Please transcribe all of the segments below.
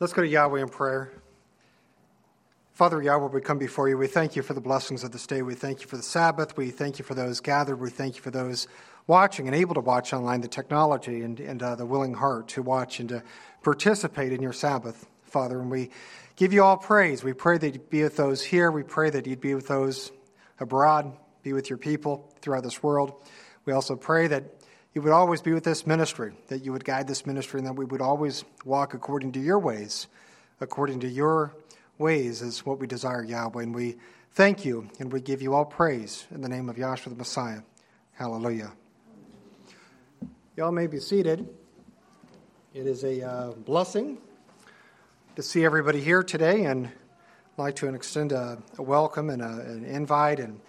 Let's go to Yahweh in prayer. Father Yahweh, we come before you. We thank you for the blessings of this day. We thank you for the Sabbath. We thank you for those gathered. We thank you for those watching and able to watch online, the technology and, and uh, the willing heart to watch and to participate in your Sabbath, Father. And we give you all praise. We pray that you'd be with those here. We pray that you'd be with those abroad, be with your people throughout this world. We also pray that you would always be with this ministry, that you would guide this ministry, and that we would always walk according to your ways, according to your ways, is what we desire, Yahweh. And we thank you, and we give you all praise in the name of Yahshua the Messiah. Hallelujah. Y'all may be seated. It is a uh, blessing to see everybody here today, and I'd like to extend a, a welcome and a, an invite and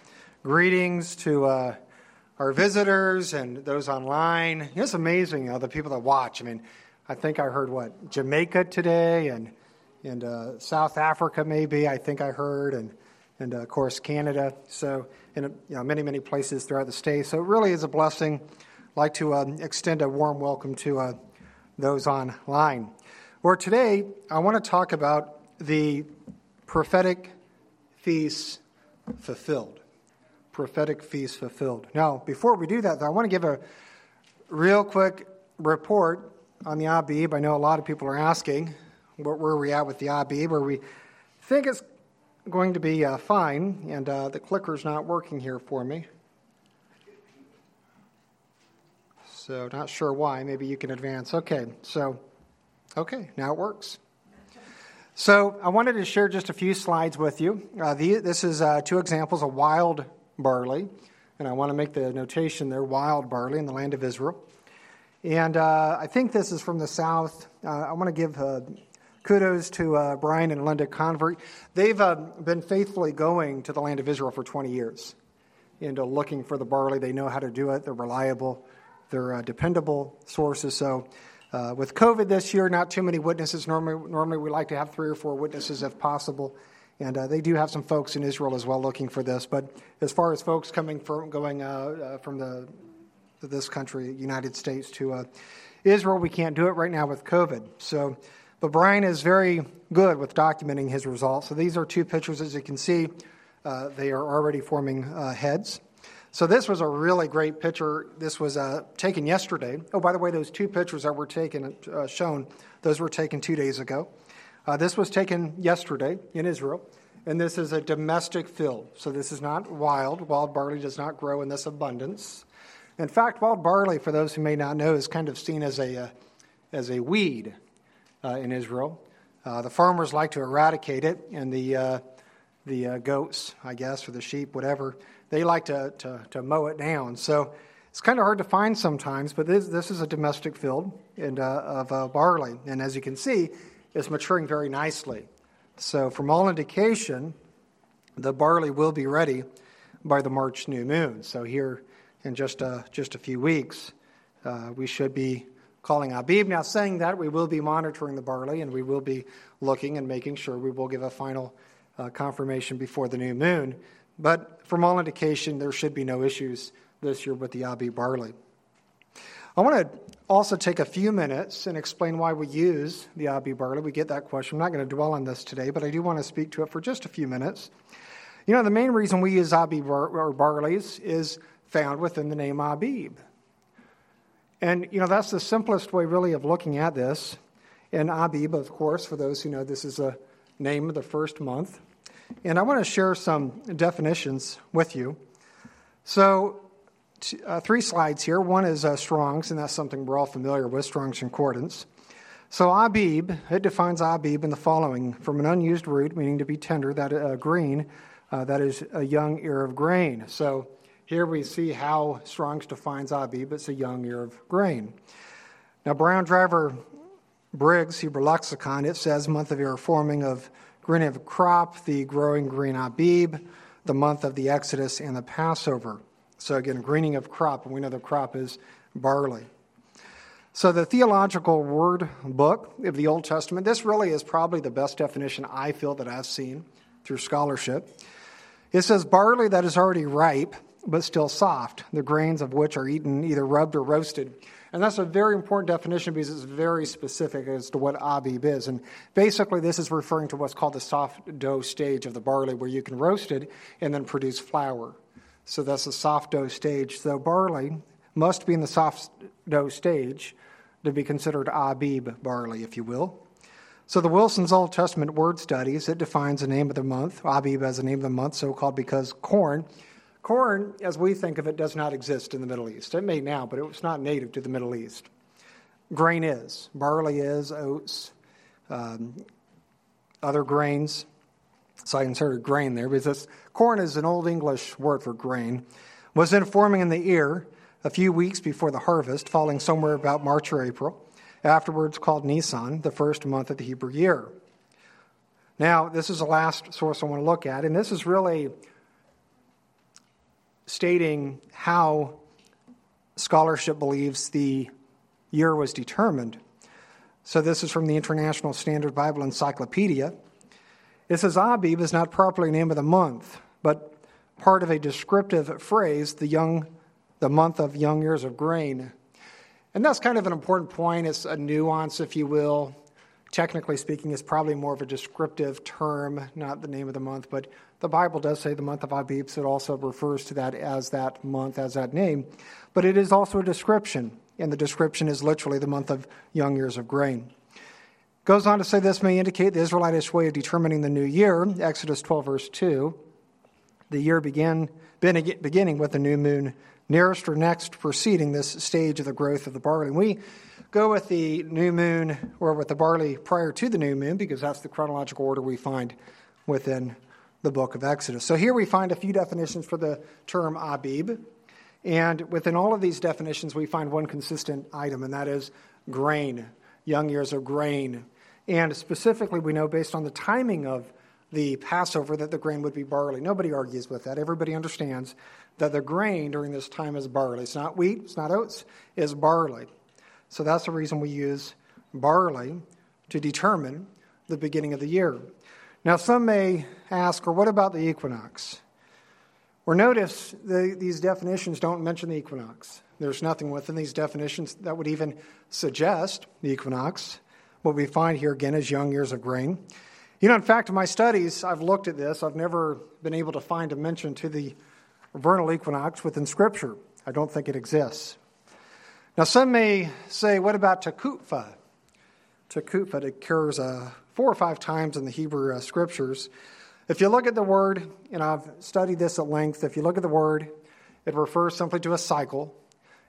greetings to. Uh, our visitors and those online. It's amazing, you know, the people that watch. I mean, I think I heard what Jamaica today and and uh, South Africa maybe. I think I heard and and uh, of course Canada. So and you know many many places throughout the state. So it really is a blessing. I'd like to uh, extend a warm welcome to uh, those online. Where today I want to talk about the prophetic feasts fulfilled prophetic feast fulfilled. Now, before we do that, though, I want to give a real quick report on the Abib. I know a lot of people are asking where, where we at with the Abib, where we think it's going to be uh, fine, and uh, the clicker's not working here for me. So, not sure why. Maybe you can advance. Okay, so, okay, now it works. So, I wanted to share just a few slides with you. Uh, the, this is uh, two examples of wild barley. And I want to make the notation there wild barley in the land of Israel. And uh, I think this is from the south. Uh, I want to give uh, kudos to uh, Brian and Linda Convert. They've uh, been faithfully going to the land of Israel for 20 years and uh, looking for the barley. They know how to do it, they're reliable, they're dependable sources. So, with COVID this year, not too many witnesses. Normally, normally we like to have three or four witnesses if possible. And uh, they do have some folks in Israel as well looking for this. But as far as folks coming from going uh, uh, from the this country, United States, to uh, Israel, we can't do it right now with COVID. So, but Brian is very good with documenting his results. So these are two pictures, as you can see. Uh, they are already forming uh, heads. So this was a really great picture. This was taken yesterday. Oh, by the way, those two pictures that were taken shown, those were taken two days ago. Uh, this was taken yesterday in Israel, and this is a domestic field. So this is not wild. Wild barley does not grow in this abundance. In fact, wild barley, for those who may not know, is kind of seen as a, uh, as a weed uh, in Israel. Uh, the farmers like to eradicate it, and the, uh, the uh, goats, I guess, or the sheep, whatever, they like to, to, to mow it down. So it's kind of hard to find sometimes, but this, this is a domestic field and, of barley. And as you can see, is maturing very nicely. So, from all indication, the barley will be ready by the March new moon. So, here in just a, just a few weeks, uh, we should be calling Abib. Now, saying that, we will be monitoring the barley and we will be looking and making sure we will give a final uh, confirmation before the new moon. But from all indication, there should be no issues this year with the Abib barley. I want to also take a few minutes and explain why we use the Abib barley. We get that question. I'm not going to dwell on this today, but I do want to speak to it for just a few minutes. You know, the main reason we use Abib bar- or barleys is found within the name Abib. And, you know, that's the simplest way, really, of looking at this. And Abib, of course, for those who know, this is a name of the first month. And I want to share some definitions with you. So, uh, three slides here. One is uh, Strong's, and that's something we're all familiar with Strong's Concordance. So, Abib, it defines Abib in the following from an unused root, meaning to be tender, that uh, green, uh, that is a young ear of grain. So, here we see how Strong's defines Abib. It's a young ear of grain. Now, Brown Driver Briggs, Hebrew Lexicon, it says month of ear forming of green of crop, the growing green Abib, the month of the Exodus and the Passover. So, again, greening of crop, and we know the crop is barley. So, the theological word book of the Old Testament, this really is probably the best definition I feel that I've seen through scholarship. It says barley that is already ripe, but still soft, the grains of which are eaten either rubbed or roasted. And that's a very important definition because it's very specific as to what Abib is. And basically, this is referring to what's called the soft dough stage of the barley, where you can roast it and then produce flour. So that's the soft dough stage. So barley must be in the soft dough stage to be considered Abib barley, if you will. So the Wilson's Old Testament word studies, it defines the name of the month, Abib as the name of the month, so called because corn Corn, as we think of it, does not exist in the Middle East. It may now, but it was not native to the Middle East. Grain is, barley is, oats, um, other grains. So I inserted grain there because corn is an Old English word for grain. Was then forming in the ear a few weeks before the harvest, falling somewhere about March or April. Afterwards called Nisan, the first month of the Hebrew year. Now, this is the last source I want to look at, and this is really stating how scholarship believes the year was determined. So this is from the International Standard Bible Encyclopedia. It says Abib is not properly name of the month, but part of a descriptive phrase, the young the month of young years of grain. And that's kind of an important point. It's a nuance, if you will. Technically speaking, it's probably more of a descriptive term, not the name of the month, but the Bible does say the month of Abib, so it also refers to that as that month, as that name. But it is also a description, and the description is literally the month of young years of grain. Goes on to say this may indicate the Israelitish way of determining the new year, Exodus 12, verse 2. The year began, beginning with the new moon nearest or next preceding this stage of the growth of the barley. And we go with the new moon or with the barley prior to the new moon because that's the chronological order we find within the book of Exodus. So here we find a few definitions for the term Abib. And within all of these definitions, we find one consistent item, and that is grain, young years of grain. And specifically, we know based on the timing of the Passover that the grain would be barley. Nobody argues with that. Everybody understands that the grain during this time is barley. It's not wheat, it's not oats, it's barley. So that's the reason we use barley to determine the beginning of the year. Now, some may ask, or what about the equinox? Or notice the, these definitions don't mention the equinox. There's nothing within these definitions that would even suggest the equinox. What we find here again is young years of grain. You know, in fact, in my studies, I've looked at this. I've never been able to find a mention to the vernal equinox within Scripture. I don't think it exists. Now, some may say, what about Tekufah? Tekufah occurs uh, four or five times in the Hebrew uh, scriptures. If you look at the word, and I've studied this at length, if you look at the word, it refers simply to a cycle,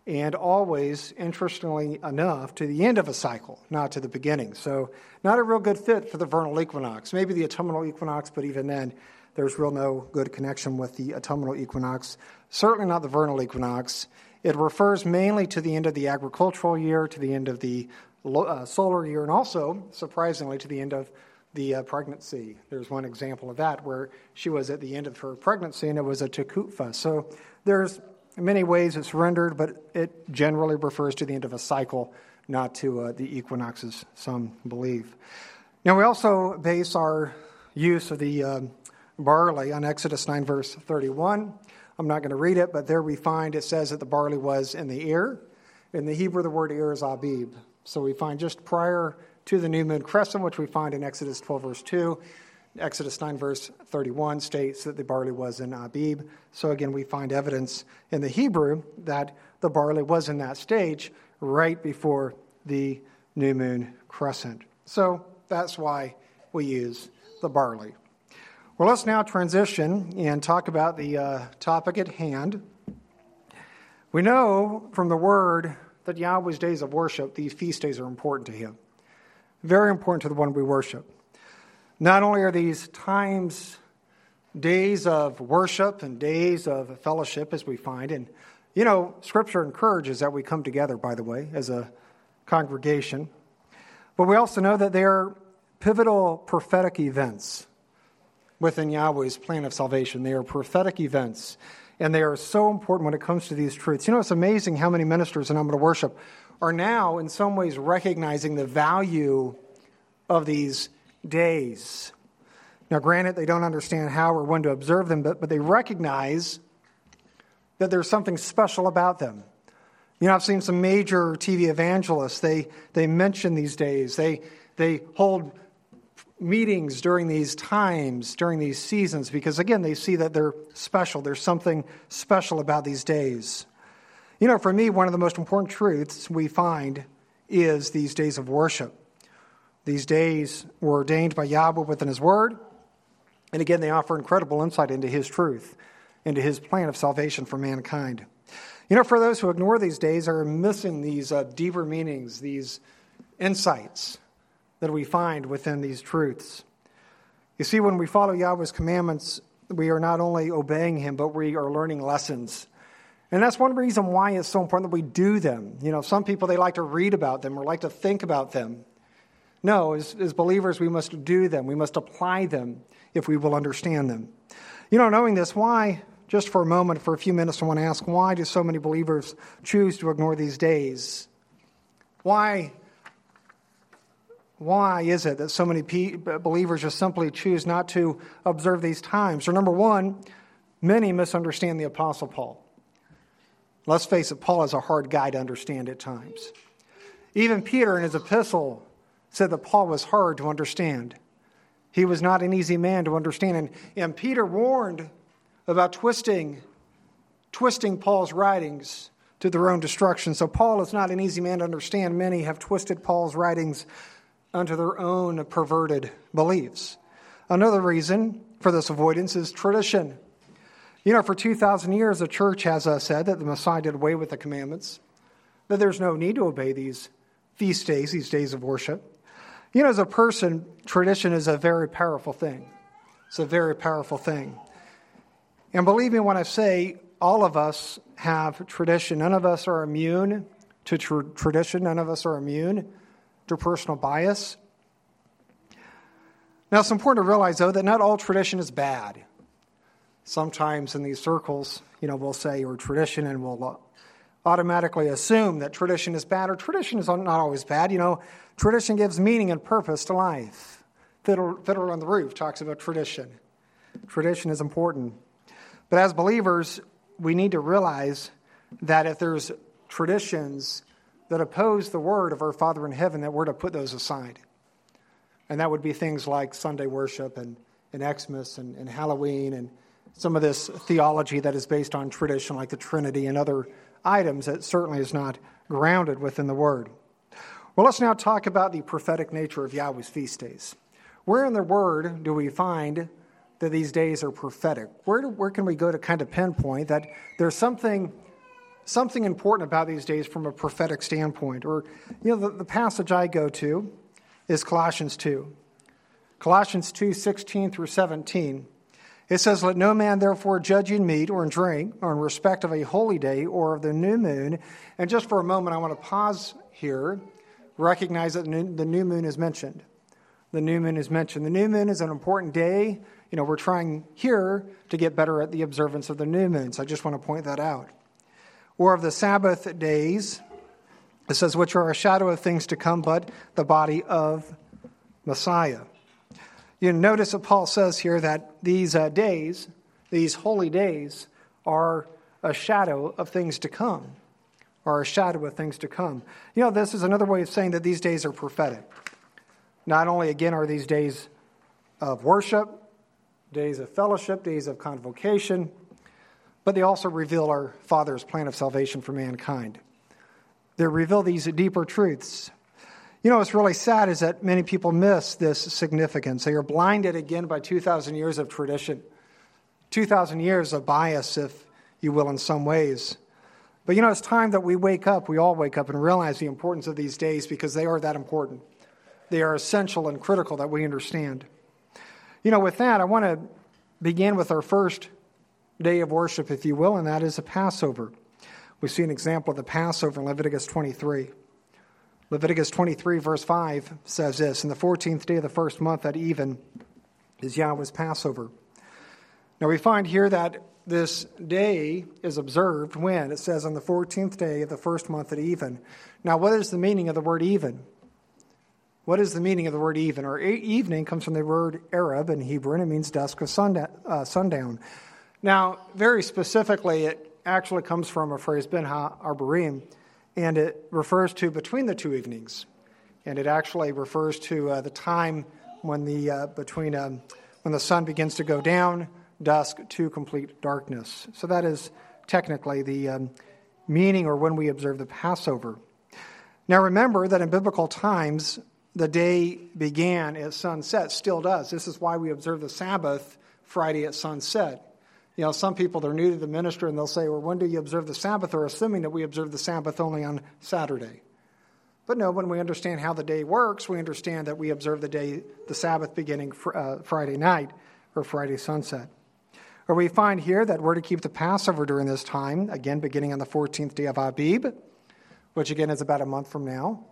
and always, interestingly enough, to the end of a cycle, not to the beginning. So, not a real good fit for the vernal equinox. Maybe the autumnal equinox, but even then, there's real no good connection with the autumnal equinox. Certainly not the vernal equinox. It refers mainly to the end of the agricultural year, to the end of the uh, solar year, and also, surprisingly, to the end of the uh, pregnancy. There's one example of that where she was at the end of her pregnancy and it was a tekufah. So there's many ways it's rendered, but it generally refers to the end of a cycle, not to uh, the equinoxes, some believe. Now, we also base our use of the uh, barley on Exodus 9, verse 31. I'm not going to read it, but there we find it says that the barley was in the ear. In the Hebrew, the word ear is abib. So we find just prior to the new moon crescent, which we find in Exodus 12, verse 2, Exodus 9, verse 31 states that the barley was in Abib. So again, we find evidence in the Hebrew that the barley was in that stage right before the new moon crescent. So that's why we use the barley. Well, let's now transition and talk about the uh, topic at hand. We know from the word that Yahweh's days of worship, these feast days, are important to him. Very important to the one we worship. Not only are these times days of worship and days of fellowship, as we find, and you know, Scripture encourages that we come together, by the way, as a congregation. But we also know that they are pivotal prophetic events within Yahweh's plan of salvation. They are prophetic events and they are so important when it comes to these truths. You know, it's amazing how many ministers in Humble Worship are now, in some ways, recognizing the value of these days. Now, granted, they don't understand how or when to observe them, but, but they recognize that there's something special about them. You know, I've seen some major TV evangelists, they, they mention these days. They, they hold meetings during these times, during these seasons, because again, they see that they're special. There's something special about these days. You know, for me, one of the most important truths we find is these days of worship. These days were ordained by Yahweh within His Word. And again, they offer incredible insight into His truth, into His plan of salvation for mankind. You know, for those who ignore these days are missing these uh, deeper meanings, these insights that we find within these truths. You see, when we follow Yahweh's commandments, we are not only obeying Him, but we are learning lessons. And that's one reason why it's so important that we do them. You know, some people, they like to read about them or like to think about them. No, as, as believers, we must do them. We must apply them if we will understand them. You know, knowing this, why, just for a moment, for a few minutes, I want to ask why do so many believers choose to ignore these days? Why why is it that so many believers just simply choose not to observe these times? Or, number one, many misunderstand the Apostle Paul. Let's face it, Paul is a hard guy to understand at times. Even Peter, in his epistle, said that Paul was hard to understand. He was not an easy man to understand. And, and Peter warned about twisting, twisting Paul's writings to their own destruction. So Paul is not an easy man to understand. Many have twisted Paul's writings unto their own perverted beliefs. Another reason for this avoidance is tradition. You know, for 2,000 years, the church has uh, said that the Messiah did away with the commandments, that there's no need to obey these feast days, these days of worship. You know, as a person, tradition is a very powerful thing. It's a very powerful thing. And believe me when I say all of us have tradition. None of us are immune to tr- tradition. None of us are immune personal bias. Now, it's important to realize, though, that not all tradition is bad. Sometimes in these circles, you know, we'll say, or tradition, and we'll uh, automatically assume that tradition is bad, or tradition is not always bad. You know, tradition gives meaning and purpose to life. Fiddler, Fiddler on the Roof talks about tradition. Tradition is important. But as believers, we need to realize that if there's traditions that oppose the word of our Father in heaven, that we're to put those aside. And that would be things like Sunday worship and, and Xmas and, and Halloween and some of this theology that is based on tradition, like the Trinity and other items that certainly is not grounded within the Word. Well, let's now talk about the prophetic nature of Yahweh's feast days. Where in the Word do we find that these days are prophetic? Where, do, where can we go to kind of pinpoint that there's something something important about these days from a prophetic standpoint. Or, you know, the, the passage I go to is Colossians 2. Colossians 2 16 through 17. It says, Let no man therefore judge in meat or in drink or in respect of a holy day or of the new moon. And just for a moment, I want to pause here, recognize that the new moon is mentioned. The new moon is mentioned. The new moon is an important day. You know, we're trying here to get better at the observance of the new moon. So I just want to point that out or of the Sabbath days. It says, which are a shadow of things to come, but the body of Messiah. You notice that Paul says here that these uh, days, these holy days, are a shadow of things to come, or a shadow of things to come. You know, this is another way of saying that these days are prophetic. Not only, again, are these days of worship, days of fellowship, days of convocation, but they also reveal our Father's plan of salvation for mankind. They reveal these deeper truths. You know, what's really sad is that many people miss this significance. They are blinded again by 2,000 years of tradition, 2,000 years of bias, if you will, in some ways. But you know, it's time that we wake up, we all wake up and realize the importance of these days because they are that important. They are essential and critical that we understand. You know, with that, I want to begin with our first day of worship, if you will, and that is a Passover. We see an example of the Passover in Leviticus 23. Leviticus 23, verse 5 says this In the 14th day of the first month at even is Yahweh's Passover. Now we find here that this day is observed when? It says on the 14th day of the first month at even. Now, what is the meaning of the word even? What is the meaning of the word even? Or evening comes from the word Arab in Hebrew, and it means dusk or uh, sundown. Now, very specifically, it actually comes from a phrase, Ben ha arborim, and it refers to between the two evenings. And it actually refers to uh, the time when the, uh, between, um, when the sun begins to go down, dusk to complete darkness. So that is technically the um, meaning or when we observe the Passover. Now remember that in biblical times, the day began at sunset, still does. This is why we observe the Sabbath Friday at sunset. You know, some people, they're new to the ministry and they'll say, well, when do you observe the Sabbath? Or assuming that we observe the Sabbath only on Saturday. But no, when we understand how the day works, we understand that we observe the day, the Sabbath beginning fr- uh, Friday night or Friday sunset. Or we find here that we're to keep the Passover during this time, again, beginning on the 14th day of Abib, which again is about a month from now.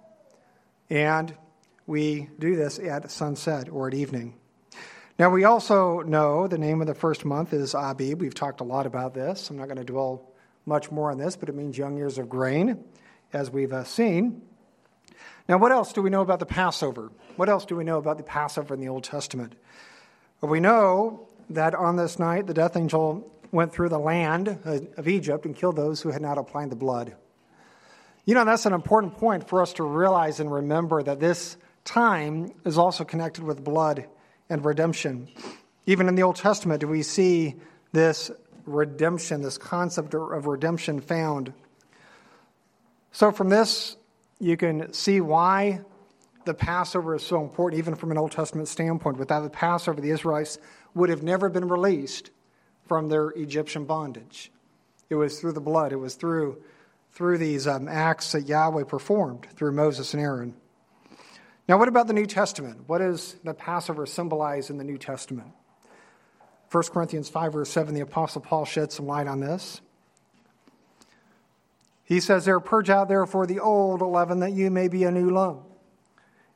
And we do this at sunset or at evening. Now, we also know the name of the first month is Abib. We've talked a lot about this. I'm not going to dwell much more on this, but it means young ears of grain, as we've uh, seen. Now, what else do we know about the Passover? What else do we know about the Passover in the Old Testament? Well, we know that on this night, the death angel went through the land of Egypt and killed those who had not applied the blood. You know, that's an important point for us to realize and remember that this time is also connected with blood and redemption. Even in the Old Testament, do we see this redemption, this concept of redemption found? So, from this, you can see why the Passover is so important, even from an Old Testament standpoint. Without the Passover, the Israelites would have never been released from their Egyptian bondage. It was through the blood, it was through, through these um, acts that Yahweh performed through Moses and Aaron. Now, what about the New Testament? What does the Passover symbolize in the New Testament? 1 Corinthians 5, verse 7, the Apostle Paul sheds some light on this. He says, There, purge out therefore the old leaven, that you may be a new lump,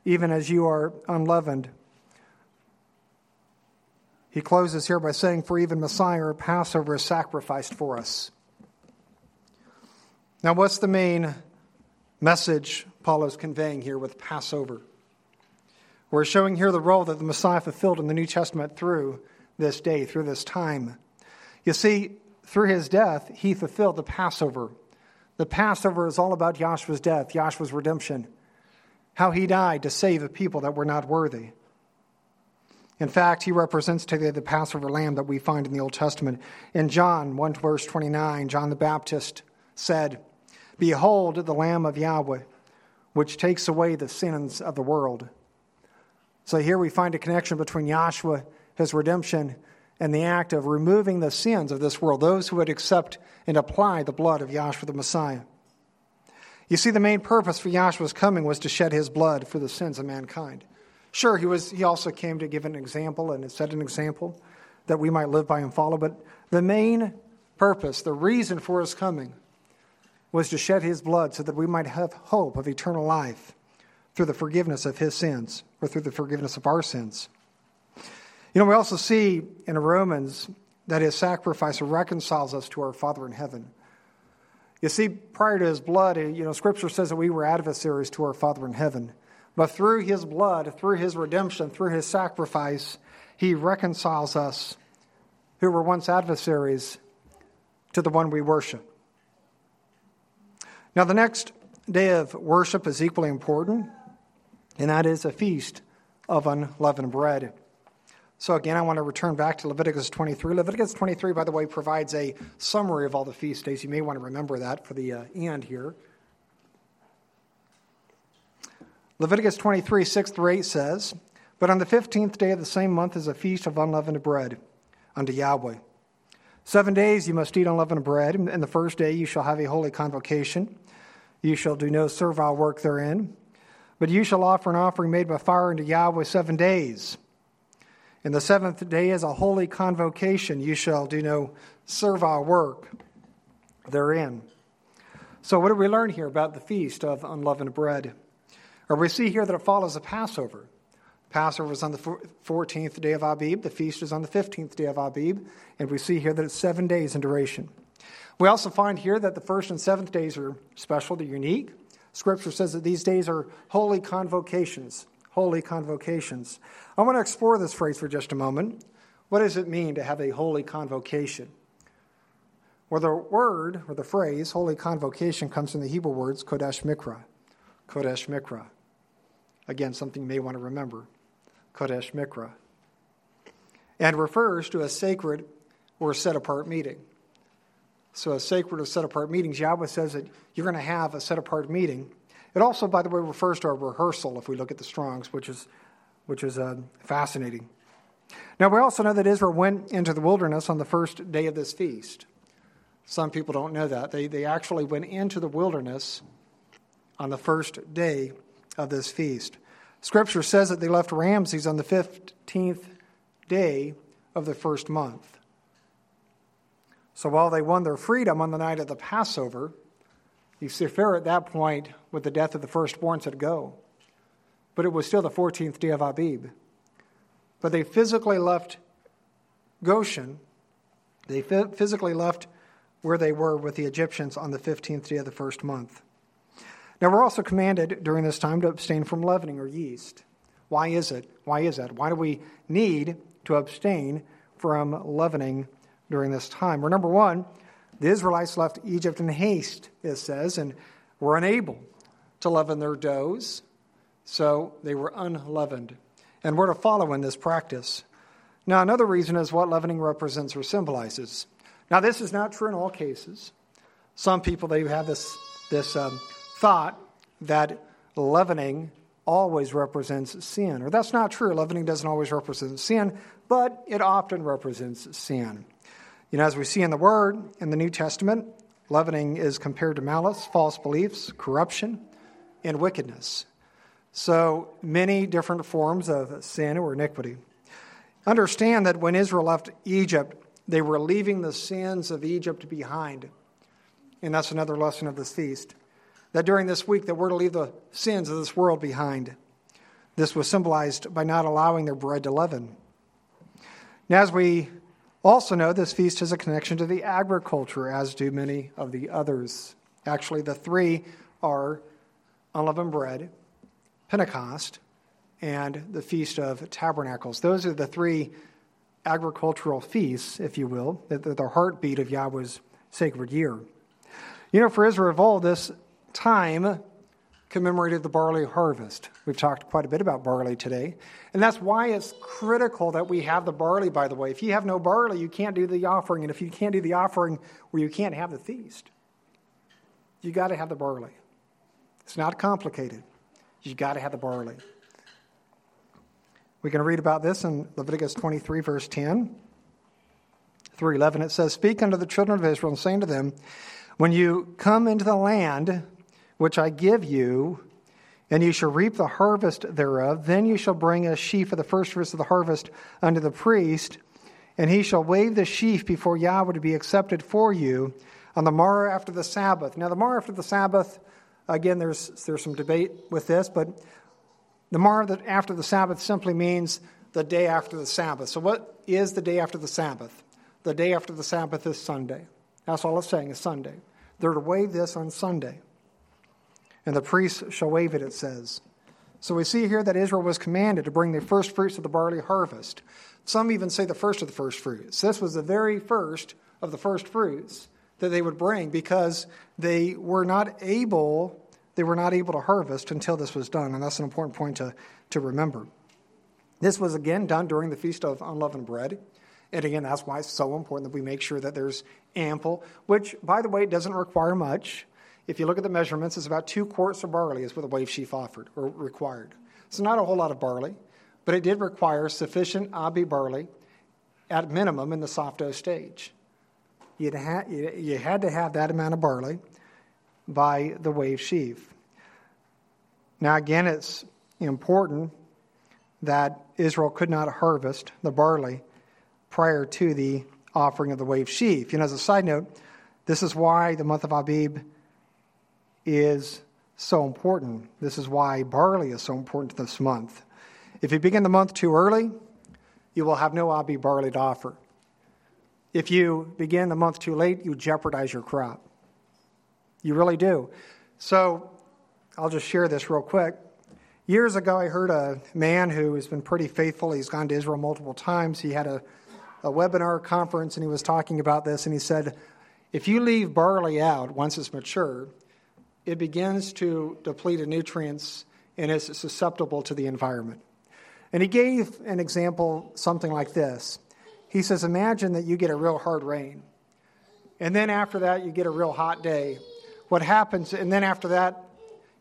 even as you are unleavened. He closes here by saying, For even Messiah or Passover is sacrificed for us. Now, what's the main message Paul is conveying here with Passover? We're showing here the role that the Messiah fulfilled in the New Testament through this day, through this time. You see, through his death, he fulfilled the Passover. The Passover is all about Yahshua's death, Yahshua's redemption, how he died to save a people that were not worthy. In fact, he represents today the Passover lamb that we find in the Old Testament. In John 1 verse 29, John the Baptist said, Behold the Lamb of Yahweh, which takes away the sins of the world. So here we find a connection between Yahshua, his redemption, and the act of removing the sins of this world, those who would accept and apply the blood of Yahshua the Messiah. You see, the main purpose for Yahshua's coming was to shed his blood for the sins of mankind. Sure, he, was, he also came to give an example and set an example that we might live by and follow, but the main purpose, the reason for his coming, was to shed his blood so that we might have hope of eternal life through the forgiveness of his sins or through the forgiveness of our sins. You know, we also see in Romans that his sacrifice reconciles us to our Father in heaven. You see, prior to his blood, you know, Scripture says that we were adversaries to our Father in heaven. But through his blood, through his redemption, through his sacrifice, he reconciles us who were once adversaries to the one we worship. Now, the next day of worship is equally important and that is a feast of unleavened bread. So, again, I want to return back to Leviticus 23. Leviticus 23, by the way, provides a summary of all the feast days. You may want to remember that for the uh, end here. Leviticus 23, 6 through 8 says, But on the 15th day of the same month is a feast of unleavened bread unto Yahweh. Seven days you must eat unleavened bread, and the first day you shall have a holy convocation. You shall do no servile work therein. But you shall offer an offering made by fire unto Yahweh seven days. And the seventh day is a holy convocation. You shall do no servile work therein. So, what do we learn here about the feast of unleavened bread? Or we see here that it follows a Passover. Passover is on the 14th day of Abib. The feast is on the 15th day of Abib. And we see here that it's seven days in duration. We also find here that the first and seventh days are special, they're unique. Scripture says that these days are holy convocations. Holy convocations. I want to explore this phrase for just a moment. What does it mean to have a holy convocation? Well, the word or the phrase holy convocation comes from the Hebrew words Kodesh Mikra. Kodesh Mikra. Again, something you may want to remember. Kodesh Mikra. And refers to a sacred or set apart meeting. So, a sacred or set apart meetings, Yahweh says that you're going to have a set apart meeting. It also, by the way, refers to a rehearsal if we look at the Strongs, which is, which is uh, fascinating. Now, we also know that Israel went into the wilderness on the first day of this feast. Some people don't know that. They, they actually went into the wilderness on the first day of this feast. Scripture says that they left Ramses on the 15th day of the first month. So while they won their freedom on the night of the Passover, Lucifer at that point, with the death of the firstborn, said, Go. But it was still the 14th day of Abib. But they physically left Goshen. They physically left where they were with the Egyptians on the 15th day of the first month. Now, we're also commanded during this time to abstain from leavening or yeast. Why is it? Why is that? Why do we need to abstain from leavening during this time? Well, number one, the Israelites left Egypt in haste, it says, and were unable to leaven their doughs, so they were unleavened. And we're to follow in this practice. Now, another reason is what leavening represents or symbolizes. Now, this is not true in all cases. Some people, they have this, this um, thought that leavening always represents sin. Or that's not true. Leavening doesn't always represent sin, but it often represents sin. You know, as we see in the Word in the New Testament, leavening is compared to malice, false beliefs, corruption, and wickedness. So many different forms of sin or iniquity. Understand that when Israel left Egypt, they were leaving the sins of Egypt behind. And that's another lesson of this feast. That during this week that we're to leave the sins of this world behind. This was symbolized by not allowing their bread to leaven. Now, as we also know, this feast has a connection to the agriculture, as do many of the others. Actually, the three are unleavened bread, Pentecost, and the Feast of Tabernacles. Those are the three agricultural feasts, if you will, that the heartbeat of Yahweh's sacred year. You know, for Israel of old, this time commemorated the barley harvest. We've talked quite a bit about barley today. And that's why it's critical that we have the barley, by the way. If you have no barley, you can't do the offering. And if you can't do the offering, well, you can't have the feast. You got to have the barley. It's not complicated. You got to have the barley. We can read about this in Leviticus 23, verse 10 through 11. It says, Speak unto the children of Israel, and saying to them, When you come into the land which I give you, and you shall reap the harvest thereof, then you shall bring a sheaf of the first fruits of the harvest unto the priest, and he shall wave the sheaf before Yahweh to be accepted for you on the morrow after the Sabbath. Now, the morrow after the Sabbath, again, there's, there's some debate with this, but the morrow that after the Sabbath simply means the day after the Sabbath. So, what is the day after the Sabbath? The day after the Sabbath is Sunday. That's all it's saying is Sunday. They're to wave this on Sunday. And the priests shall wave it, it says. So we see here that Israel was commanded to bring the first fruits of the barley harvest. Some even say the first of the first fruits. This was the very first of the first fruits that they would bring because they were not able they were not able to harvest until this was done, and that's an important point to, to remember. This was again done during the Feast of Unleavened Bread. And again, that's why it's so important that we make sure that there's ample, which, by the way, doesn't require much. If you look at the measurements, it's about two quarts of barley is what the wave sheaf offered or required. It's not a whole lot of barley, but it did require sufficient Abib barley at minimum in the soft dough stage. You'd ha- you had to have that amount of barley by the wave sheaf. Now, again, it's important that Israel could not harvest the barley prior to the offering of the wave sheaf. You know, as a side note, this is why the month of Abib is so important. This is why barley is so important this month. If you begin the month too early, you will have no Abib barley to offer. If you begin the month too late, you jeopardize your crop. You really do. So I'll just share this real quick. Years ago, I heard a man who has been pretty faithful. He's gone to Israel multiple times. He had a, a webinar conference and he was talking about this, and he said, If you leave barley out once it's mature, it begins to deplete of nutrients and is susceptible to the environment. And he gave an example, something like this. He says, Imagine that you get a real hard rain, and then after that, you get a real hot day. What happens, and then after that,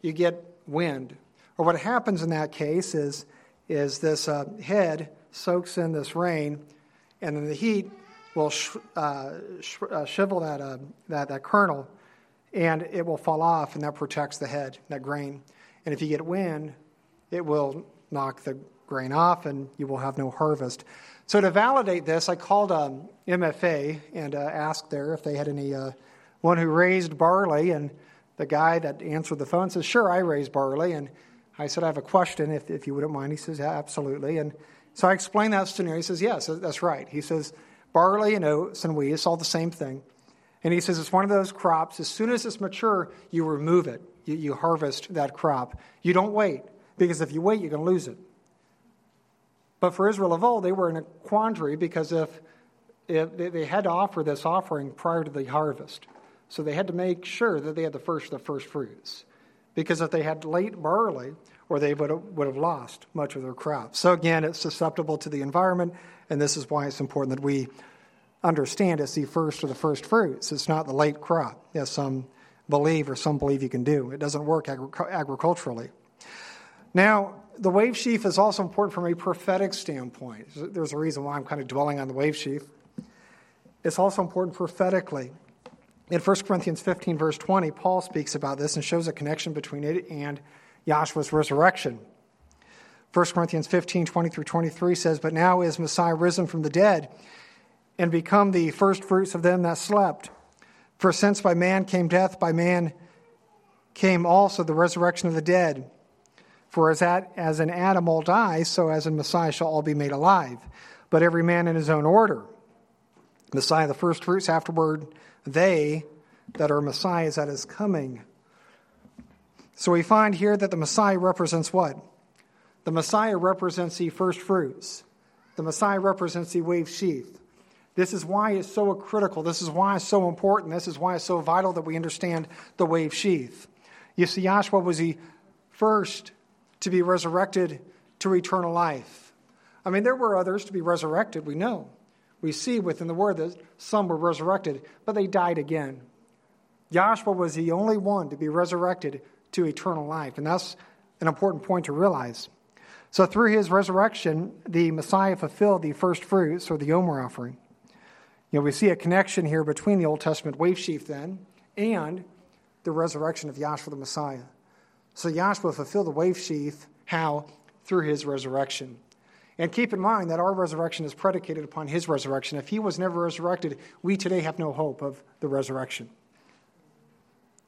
you get wind. Or what happens in that case is, is this uh, head soaks in this rain, and then the heat will sh- uh, sh- uh, shrivel that, uh, that, that kernel, and it will fall off, and that protects the head, that grain. And if you get wind, it will knock the grain off, and you will have no harvest. So to validate this, I called um, MFA and uh, asked there if they had any uh, one who raised barley, and the guy that answered the phone says, "Sure, I raise barley." And I said, "I have a question, if if you wouldn't mind." He says, yeah, "Absolutely." And so I explained that scenario. He says, "Yes, that's right." He says, "Barley and oats and wheat, it's all the same thing." And he says it's one of those crops. As soon as it's mature, you remove it. You, you harvest that crop. You don't wait because if you wait, you're going to lose it. But for Israel of old, they were in a quandary because if, if they, had to offer this offering prior to the harvest, so they had to make sure that they had the first the first fruits, because if they had late barley, or they would have, would have lost much of their crop. So again, it's susceptible to the environment, and this is why it's important that we understand it's the first of the first fruits. It's not the late crop, as some believe or some believe you can do. It doesn't work agric- agriculturally. Now, the wave sheaf is also important from a prophetic standpoint. There's a reason why I'm kind of dwelling on the wave sheaf. It's also important prophetically. In 1 Corinthians 15, verse 20, Paul speaks about this and shows a connection between it and Yahshua's resurrection. 1 Corinthians 15, 20 through 23 says, But now is Messiah risen from the dead and become the first fruits of them that slept. For since by man came death, by man came also the resurrection of the dead. For as, at, as in Adam all die, so as in Messiah shall all be made alive, but every man in his own order. Messiah the first fruits, afterward they that are Messiahs at his coming. So we find here that the Messiah represents what? The Messiah represents the first fruits. The Messiah represents the wave sheaf. This is why it's so critical. This is why it's so important. This is why it's so vital that we understand the wave sheaf. You see, Yahshua was the first to be resurrected to eternal life. I mean, there were others to be resurrected, we know. We see within the word that some were resurrected, but they died again. Yahshua was the only one to be resurrected to eternal life, and that's an important point to realize. So, through his resurrection, the Messiah fulfilled the first fruits, or the Omer offering. You know, we see a connection here between the Old Testament wave sheaf then and the resurrection of Yahshua the Messiah. So Yahshua fulfilled the wave sheaf. How? Through his resurrection. And keep in mind that our resurrection is predicated upon his resurrection. If he was never resurrected, we today have no hope of the resurrection.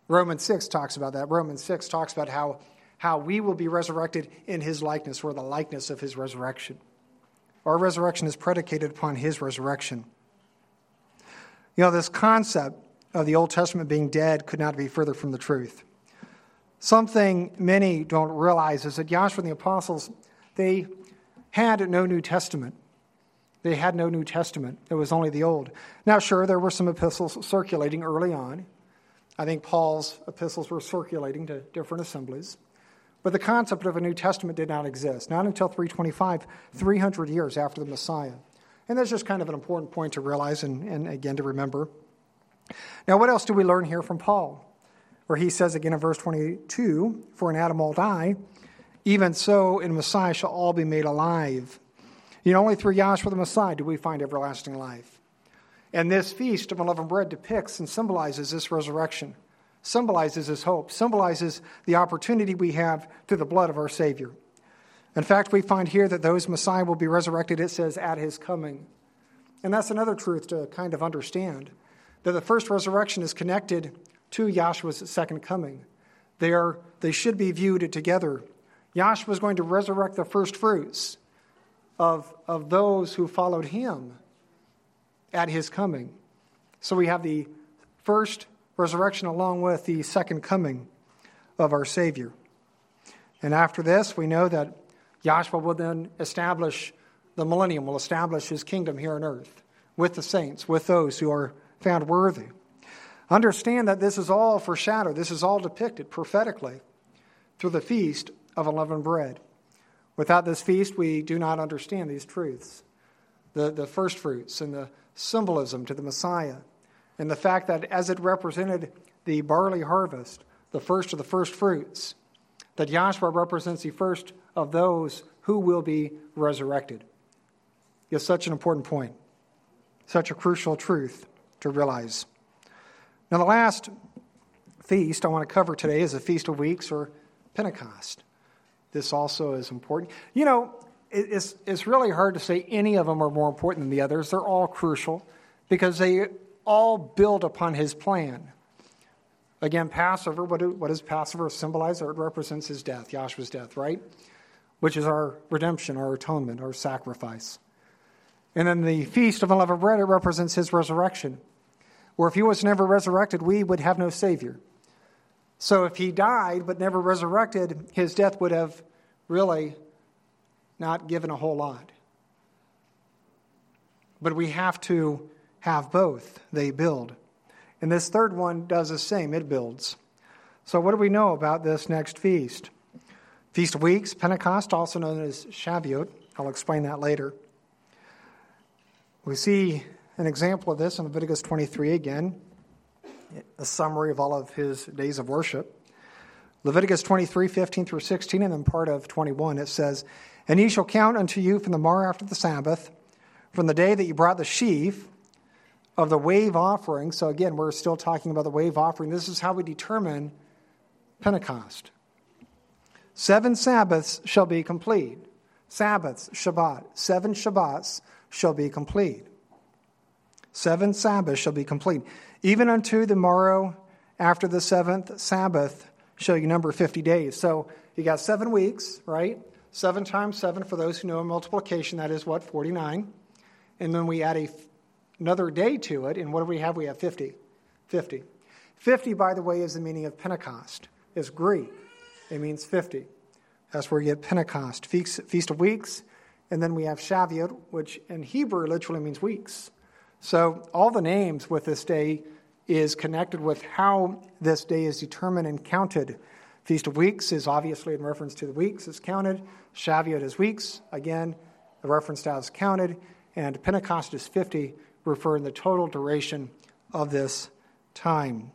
Romans 6 talks about that. Romans 6 talks about how, how we will be resurrected in his likeness or the likeness of his resurrection. Our resurrection is predicated upon his resurrection. You know, this concept of the Old Testament being dead could not be further from the truth. Something many don't realize is that Yahshua and the apostles, they had no New Testament. They had no New Testament. It was only the Old. Now, sure, there were some epistles circulating early on. I think Paul's epistles were circulating to different assemblies. But the concept of a New Testament did not exist, not until 325, 300 years after the Messiah. And that's just kind of an important point to realize and, and again to remember. Now, what else do we learn here from Paul? where he says again in verse 22 For in Adam all die, even so in Messiah shall all be made alive. You know, only through Yahshua the Messiah do we find everlasting life. And this feast of unleavened bread depicts and symbolizes this resurrection, symbolizes this hope, symbolizes the opportunity we have through the blood of our Savior. In fact, we find here that those Messiah will be resurrected, it says, at his coming. And that's another truth to kind of understand that the first resurrection is connected to Yahshua's second coming. They, are, they should be viewed together. Yahshua is going to resurrect the first fruits of, of those who followed him at his coming. So we have the first resurrection along with the second coming of our Savior. And after this, we know that Yahshua will then establish the millennium, will establish his kingdom here on earth with the saints, with those who are found worthy. Understand that this is all foreshadowed, this is all depicted prophetically through the feast of unleavened bread. Without this feast, we do not understand these truths the, the first fruits and the symbolism to the Messiah, and the fact that as it represented the barley harvest, the first of the first fruits, that Yahshua represents the first of those who will be resurrected. It's such an important point, such a crucial truth to realize. Now, the last feast I want to cover today is the Feast of Weeks or Pentecost. This also is important. You know, it's, it's really hard to say any of them are more important than the others. They're all crucial because they all build upon his plan. Again, Passover, what, do, what does Passover symbolize? It represents his death, Yahshua's death, right? Which is our redemption, our atonement, our sacrifice. And then the Feast of Unleavened Bread, it represents his resurrection. Where if he was never resurrected, we would have no Savior. So if he died but never resurrected, his death would have really not given a whole lot. But we have to have both. They build. And this third one does the same, it builds. So, what do we know about this next feast? Feast Weeks, Pentecost, also known as Shavuot. I'll explain that later. We see an example of this in Leviticus 23 again, a summary of all of his days of worship. Leviticus 23, 15 through 16, and then part of 21, it says, And ye shall count unto you from the morrow after the Sabbath, from the day that you brought the sheaf of the wave offering. So again, we're still talking about the wave offering. This is how we determine Pentecost. Seven Sabbaths shall be complete. Sabbaths, Shabbat. Seven Shabbats shall be complete. Seven Sabbaths shall be complete. Even unto the morrow after the seventh Sabbath shall you number 50 days. So you got seven weeks, right? Seven times seven, for those who know multiplication, that is what? 49. And then we add a, another day to it, and what do we have? We have 50. 50. 50, by the way, is the meaning of Pentecost. It's Greek. It means 50. That's where you get Pentecost, Feast, Feast of Weeks, and then we have Shavuot, which in Hebrew literally means weeks. So all the names with this day is connected with how this day is determined and counted. Feast of Weeks is obviously in reference to the weeks it's counted. Shavuot is weeks, again, the reference to how it's counted. And Pentecost is 50, referring the total duration of this time.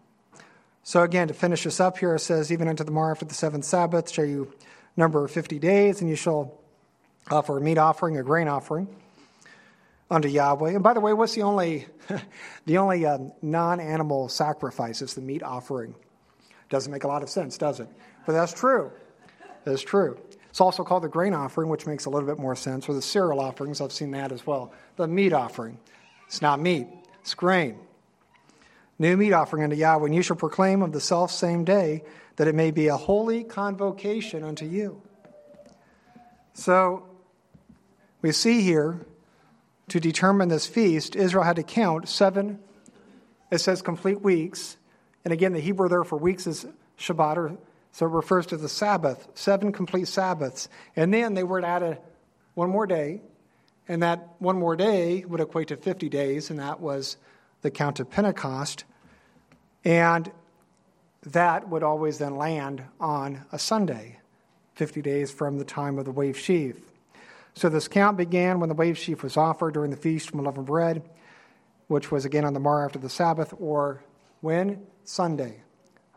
So again, to finish this up here, it says, Even unto the morrow after the seventh Sabbath shall you number 50 days, and you shall offer a meat offering, a grain offering unto Yahweh. And by the way, what's the only the only um, non-animal sacrifice? It's the meat offering. Doesn't make a lot of sense, does it? But that's true. That's true. It's also called the grain offering, which makes a little bit more sense, or the cereal offerings. I've seen that as well. The meat offering. It's not meat, it's grain. New meat offering unto Yahweh, and you shall proclaim of the self same day that it may be a holy convocation unto you. So we see here to determine this feast, Israel had to count seven, it says complete weeks. And again, the Hebrew there for weeks is Shabbat, or, so it refers to the Sabbath, seven complete Sabbaths. And then they were to add a, one more day, and that one more day would equate to 50 days, and that was the count of Pentecost. And that would always then land on a Sunday, 50 days from the time of the wave sheaf. So this count began when the wave sheaf was offered during the feast of unleavened bread, which was again on the morrow after the Sabbath, or when? Sunday.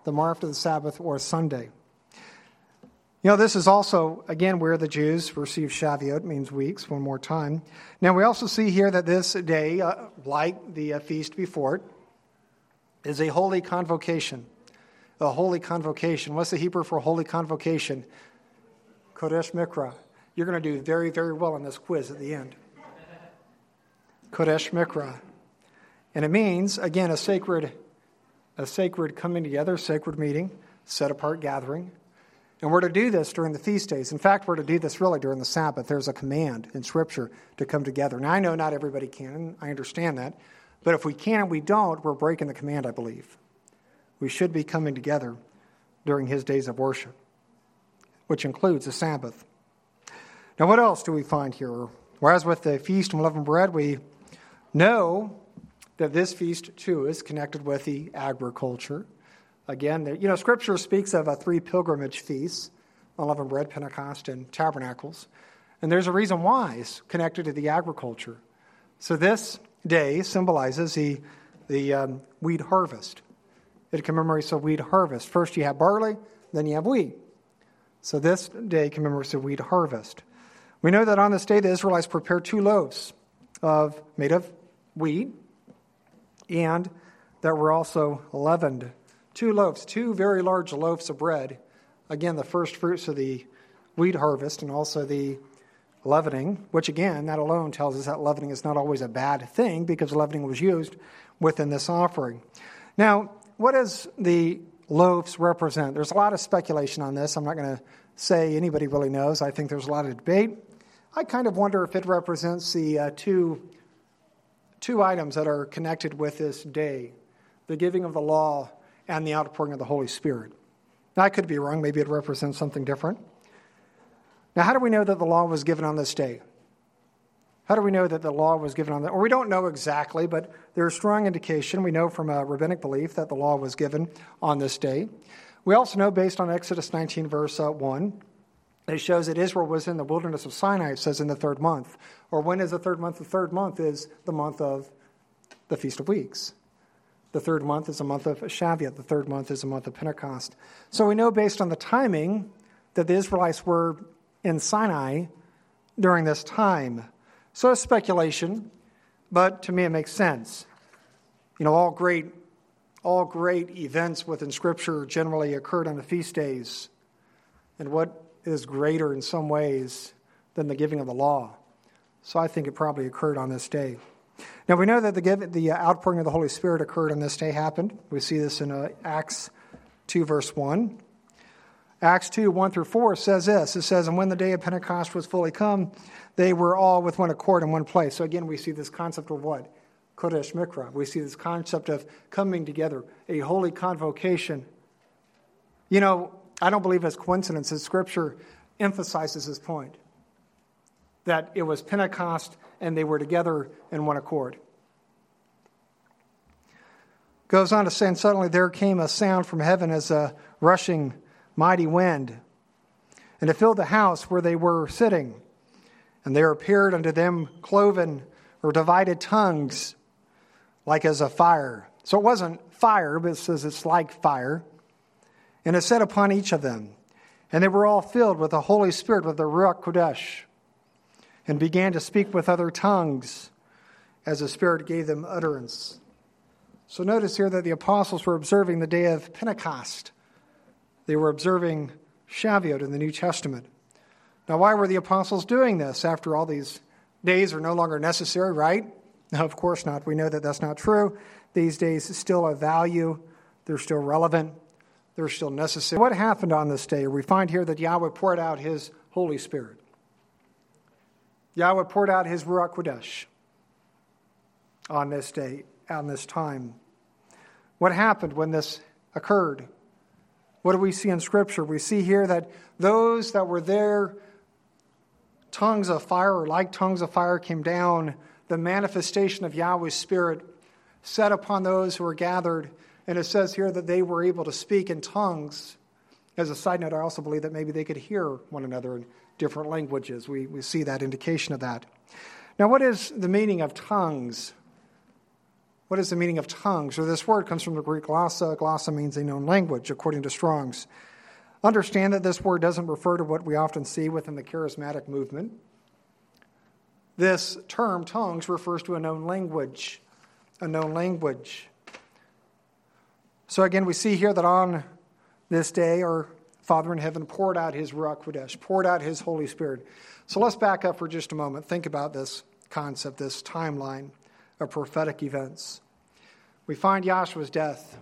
The morrow after the Sabbath or Sunday. You know, this is also, again, where the Jews received Shavuot, means weeks, one more time. Now, we also see here that this day, uh, like the uh, feast before it, is a holy convocation. A holy convocation. What's the Hebrew for holy convocation? Kodesh Mikra. You're going to do very, very well on this quiz at the end. Kodesh Mikra. And it means, again, a sacred, a sacred coming together, sacred meeting, set apart gathering. And we're to do this during the feast days. In fact, we're to do this really during the Sabbath. There's a command in Scripture to come together. Now, I know not everybody can, and I understand that. But if we can and we don't, we're breaking the command, I believe. We should be coming together during his days of worship, which includes the Sabbath. Now, what else do we find here? Whereas with the feast of unleavened bread, we know that this feast, too, is connected with the agriculture. Again, you know, Scripture speaks of a three pilgrimage feasts unleavened bread, Pentecost, and tabernacles. And there's a reason why it's connected to the agriculture. So this day symbolizes the, the um, wheat harvest. It commemorates the wheat harvest. First you have barley, then you have wheat. So this day commemorates the wheat harvest. We know that on this day the Israelites prepared two loaves of made of wheat and that were also leavened. Two loaves, two very large loaves of bread. Again, the first fruits of the wheat harvest and also the leavening, which again, that alone tells us that leavening is not always a bad thing because leavening was used within this offering. Now, what does the loaves represent? There's a lot of speculation on this. I'm not going to say anybody really knows. I think there's a lot of debate. I kind of wonder if it represents the uh, two, two items that are connected with this day the giving of the law and the outpouring of the Holy Spirit. Now, I could be wrong. Maybe it represents something different. Now, how do we know that the law was given on this day? How do we know that the law was given on that? Or we don't know exactly, but there's strong indication. We know from a rabbinic belief that the law was given on this day. We also know, based on Exodus 19, verse uh, 1, it shows that Israel was in the wilderness of Sinai, it says in the third month. Or when is the third month? The third month is the month of the Feast of Weeks. The third month is a month of Shavuot. The third month is a month of Pentecost. So we know based on the timing that the Israelites were in Sinai during this time. So it's speculation, but to me it makes sense. You know, all great, all great events within Scripture generally occurred on the feast days. And what is greater in some ways than the giving of the law? So I think it probably occurred on this day. Now we know that the, the outpouring of the Holy Spirit occurred on this day happened. We see this in uh, Acts 2, verse 1. Acts 2 1 through 4 says this it says, And when the day of Pentecost was fully come, they were all with one accord in one place. So again, we see this concept of what? Kodesh Mikra. We see this concept of coming together, a holy convocation. You know, I don't believe it's coincidence that Scripture emphasizes this point that it was Pentecost and they were together in one accord. Goes on to say, and suddenly there came a sound from heaven as a rushing mighty wind, and it filled the house where they were sitting. And there appeared unto them cloven or divided tongues, like as a fire. So it wasn't fire, but it says it's like fire. And it set upon each of them. And they were all filled with the Holy Spirit, with the Ruach Kodesh, and began to speak with other tongues as the Spirit gave them utterance. So notice here that the apostles were observing the day of Pentecost. They were observing Shavuot in the New Testament. Now, why were the apostles doing this after all these days are no longer necessary, right? Of course not. We know that that's not true. These days still have value, they're still relevant, they're still necessary. What happened on this day? We find here that Yahweh poured out his Holy Spirit. Yahweh poured out his Ruach Kodesh on this day, on this time. What happened when this occurred? What do we see in Scripture? We see here that those that were there, tongues of fire, or like tongues of fire, came down. The manifestation of Yahweh's Spirit set upon those who were gathered. And it says here that they were able to speak in tongues. As a side note, I also believe that maybe they could hear one another in different languages. We, we see that indication of that. Now, what is the meaning of tongues? What is the meaning of tongues? Or this word comes from the Greek glossa. Glossa means a known language, according to Strong's. Understand that this word doesn't refer to what we often see within the charismatic movement. This term, tongues, refers to a known language. A known language. So again, we see here that on this day, our Father in heaven poured out his Ruach Kodesh, poured out his Holy Spirit. So let's back up for just a moment. Think about this concept, this timeline of prophetic events. We find Yahshua's death,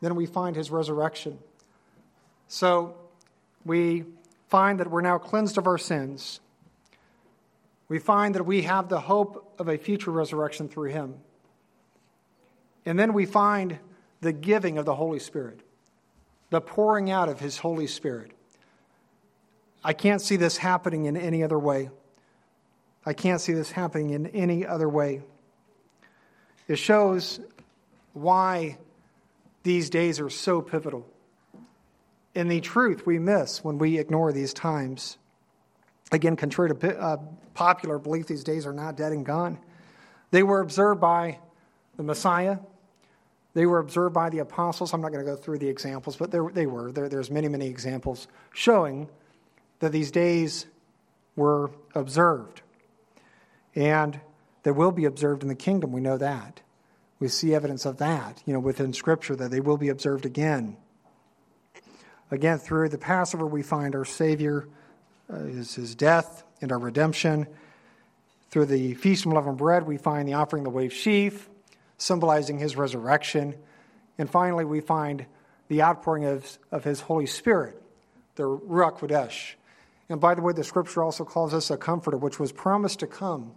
then we find his resurrection. So we find that we're now cleansed of our sins. We find that we have the hope of a future resurrection through him. And then we find the giving of the Holy Spirit, the pouring out of his Holy Spirit. I can't see this happening in any other way. I can't see this happening in any other way. it shows why these days are so pivotal. And the truth we miss when we ignore these times. Again, contrary to uh, popular belief, these days are not dead and gone. They were observed by the Messiah. They were observed by the apostles. I'm not going to go through the examples, but there, they were. There, there's many, many examples showing that these days were observed. And they will be observed in the kingdom. We know that. We see evidence of that, you know, within Scripture, that they will be observed again. Again, through the Passover, we find our Savior, uh, his, his death, and our redemption. Through the Feast of Unleavened Bread, we find the offering of the wave sheaf, symbolizing his resurrection. And finally, we find the outpouring of, of his Holy Spirit, the Ruach Kodesh. And by the way, the scripture also calls us a comforter, which was promised to come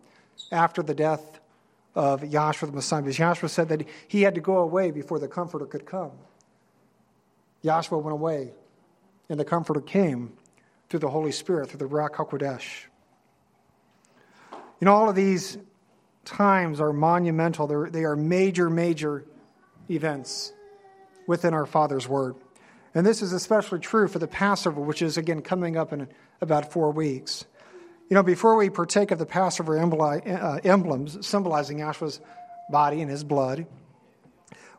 after the death of Yahshua the Messiah. Because Yahshua said that he had to go away before the comforter could come. Yahshua went away, and the comforter came through the Holy Spirit, through the Ruach HaKodesh. Know, all of these times are monumental. They're, they are major, major events within our Father's Word. And this is especially true for the Passover, which is again coming up in about four weeks. You know, before we partake of the Passover uh, emblems symbolizing Yahshua's body and his blood,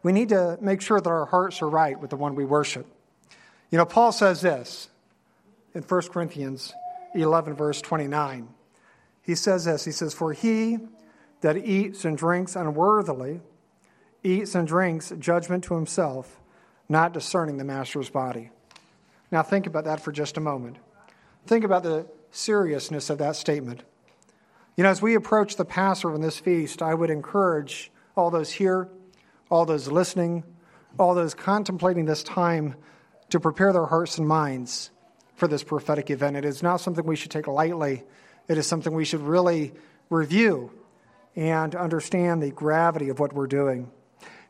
we need to make sure that our hearts are right with the one we worship. You know, Paul says this in 1 Corinthians 11, verse 29. He says this He says, For he that eats and drinks unworthily eats and drinks judgment to himself, not discerning the master's body. Now, think about that for just a moment. Think about the seriousness of that statement. You know, as we approach the Passover in this feast, I would encourage all those here, all those listening, all those contemplating this time to prepare their hearts and minds for this prophetic event. It is not something we should take lightly, it is something we should really review and understand the gravity of what we're doing.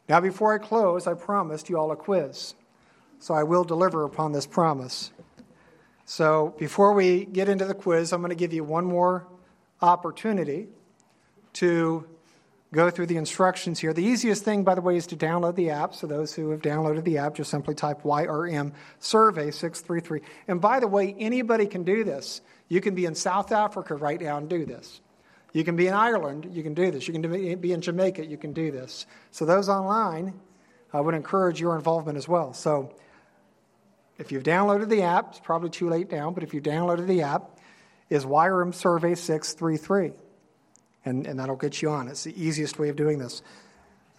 Now, before I close, I promised you all a quiz. So I will deliver upon this promise. So before we get into the quiz, I'm going to give you one more opportunity to go through the instructions here. The easiest thing, by the way, is to download the app. So those who have downloaded the app, just simply type YRM Survey 633. And by the way, anybody can do this. You can be in South Africa right now and do this. You can be in Ireland, you can do this. You can be in Jamaica, you can do this. So those online, I would encourage your involvement as well. So if you've downloaded the app, it's probably too late now, but if you've downloaded the app, is YRM Survey 633. And, and that'll get you on. It's the easiest way of doing this.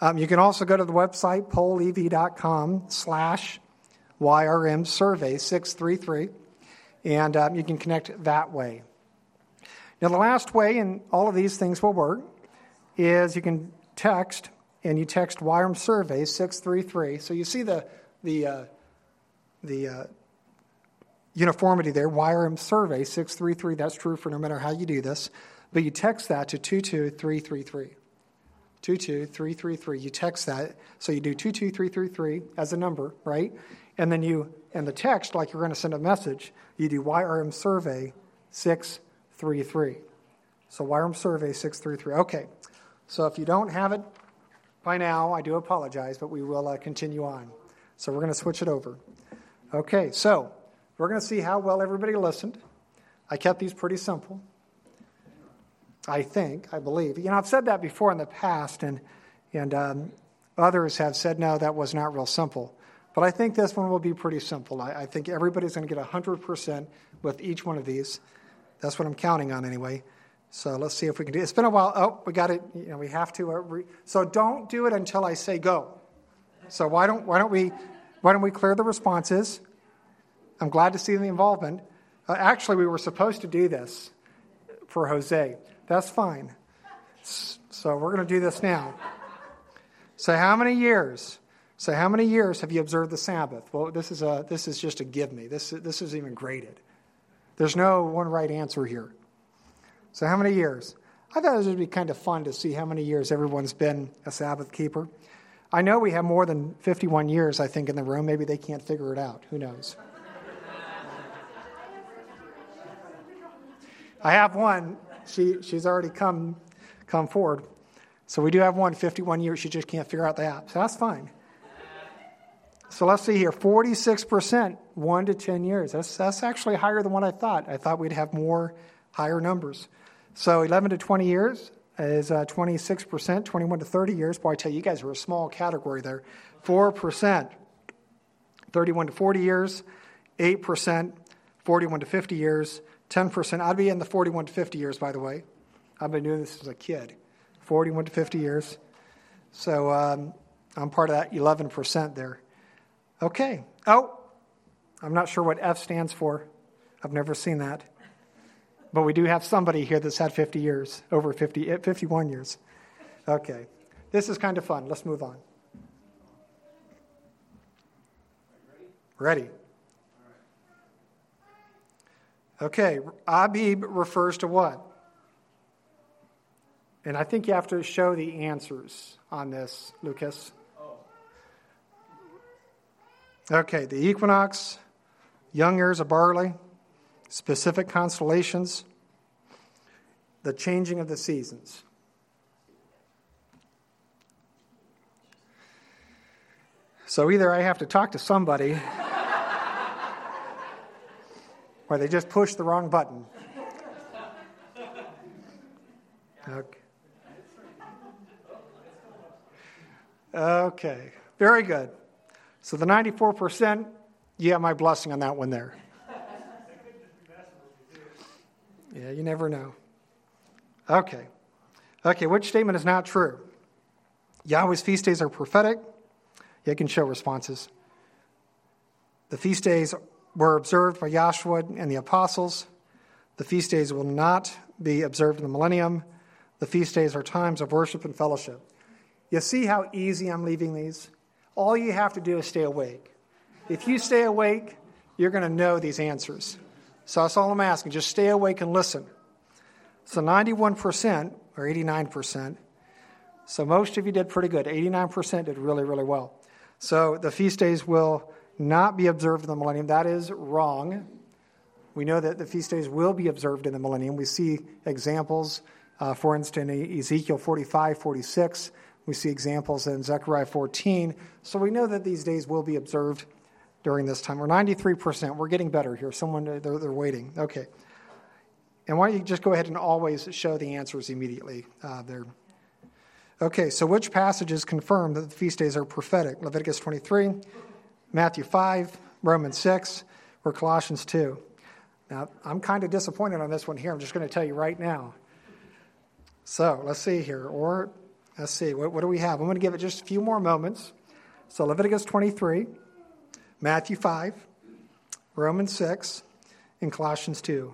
Um, you can also go to the website, pollev.com slash YRM Survey 633, and um, you can connect that way. Now, the last way, and all of these things will work, is you can text, and you text YRM Survey 633. So you see the, the uh, the uh, uniformity there, YRM survey 633. That's true for no matter how you do this. But you text that to 22333. 22333. You text that. So you do 22333 as a number, right? And then you, and the text, like you're going to send a message, you do YRM survey 633. So YRM survey 633. Okay. So if you don't have it by now, I do apologize, but we will uh, continue on. So we're going to switch it over. Okay, so we're going to see how well everybody listened. I kept these pretty simple. I think, I believe. You know, I've said that before in the past, and, and um, others have said, no, that was not real simple. But I think this one will be pretty simple. I, I think everybody's going to get 100% with each one of these. That's what I'm counting on anyway. So let's see if we can do it. It's been a while. Oh, we got it. You know, we have to. Uh, so don't do it until I say go. So why don't, why don't we why don't we clear the responses? I'm glad to see the involvement. Uh, actually, we were supposed to do this for Jose. That's fine. So we're going to do this now. So, how many years? So, how many years have you observed the Sabbath? Well, this is, a, this is just a give me. This, this is even graded. There's no one right answer here. So, how many years? I thought it would be kind of fun to see how many years everyone's been a Sabbath keeper. I know we have more than 51 years, I think, in the room. Maybe they can't figure it out. Who knows? I have one. She, she's already come, come forward. So we do have one 51 years. She just can't figure out the app. So that's fine. So let's see here 46%, 1 to 10 years. That's, that's actually higher than what I thought. I thought we'd have more higher numbers. So 11 to 20 years is uh, 26%, 21 to 30 years. Boy, I tell you, you guys are a small category there. 4%, 31 to 40 years, 8%, 41 to 50 years, 10%. I'd be in the 41 to 50 years, by the way. I've been doing this as a kid, 41 to 50 years. So um, I'm part of that 11% there. Okay. Oh, I'm not sure what F stands for. I've never seen that. But we do have somebody here that's had 50 years, over 50, eh, 51 years. Okay. This is kind of fun. Let's move on. Ready? Okay, Abib refers to what? And I think you have to show the answers on this, Lucas. Okay, the equinox, young ears of barley, specific constellations, the changing of the seasons. So either I have to talk to somebody or they just push the wrong button. Okay. Okay, very good. So the 94%, you have my blessing on that one there. Yeah, you never know. Okay. Okay, which statement is not true? Yahweh's feast days are prophetic. You can show responses. The feast days were observed by Yahshua and the apostles. The feast days will not be observed in the millennium. The feast days are times of worship and fellowship. You see how easy I'm leaving these? All you have to do is stay awake. If you stay awake, you're going to know these answers. So that's all I'm asking. Just stay awake and listen. So 91% or 89%. So most of you did pretty good. 89% did really, really well. So the feast days will not be observed in the millennium. That is wrong. We know that the feast days will be observed in the millennium. We see examples, uh, for instance, in Ezekiel 45, 46. We see examples in Zechariah 14. So we know that these days will be observed during this time. We're 93%. We're getting better here. Someone, they're, they're waiting. Okay. And why don't you just go ahead and always show the answers immediately uh, there. Okay, so which passages confirm that the feast days are prophetic? Leviticus 23, Matthew 5, Romans 6, or Colossians 2. Now, I'm kind of disappointed on this one here. I'm just going to tell you right now. So let's see here. Or let's see, what, what do we have? I'm going to give it just a few more moments. So Leviticus 23, Matthew 5, Romans 6, and Colossians 2.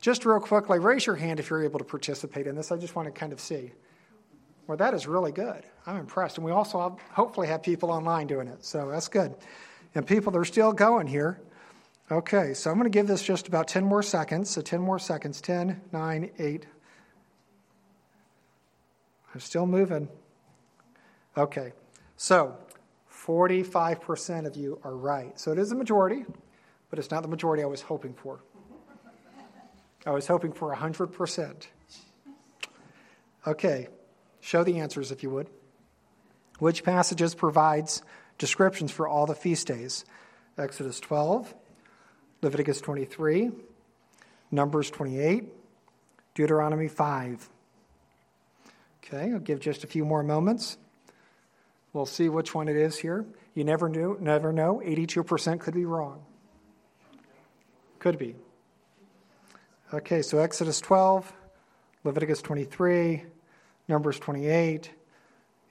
Just real quickly, raise your hand if you're able to participate in this. I just want to kind of see. Well, that is really good. I'm impressed. And we also have, hopefully have people online doing it, so that's good. And people, they're still going here. Okay, so I'm going to give this just about 10 more seconds. So 10 more seconds 10, 9, 8. I'm still moving. Okay, so 45% of you are right. So it is a majority, but it's not the majority I was hoping for. I was hoping for 100%. Okay, show the answers if you would. Which passages provides descriptions for all the feast days? Exodus 12, Leviticus 23, Numbers 28, Deuteronomy 5. Okay, I'll give just a few more moments. We'll see which one it is here. You never knew, never know. 82% could be wrong. Could be. Okay, so Exodus 12, Leviticus 23, Numbers 28,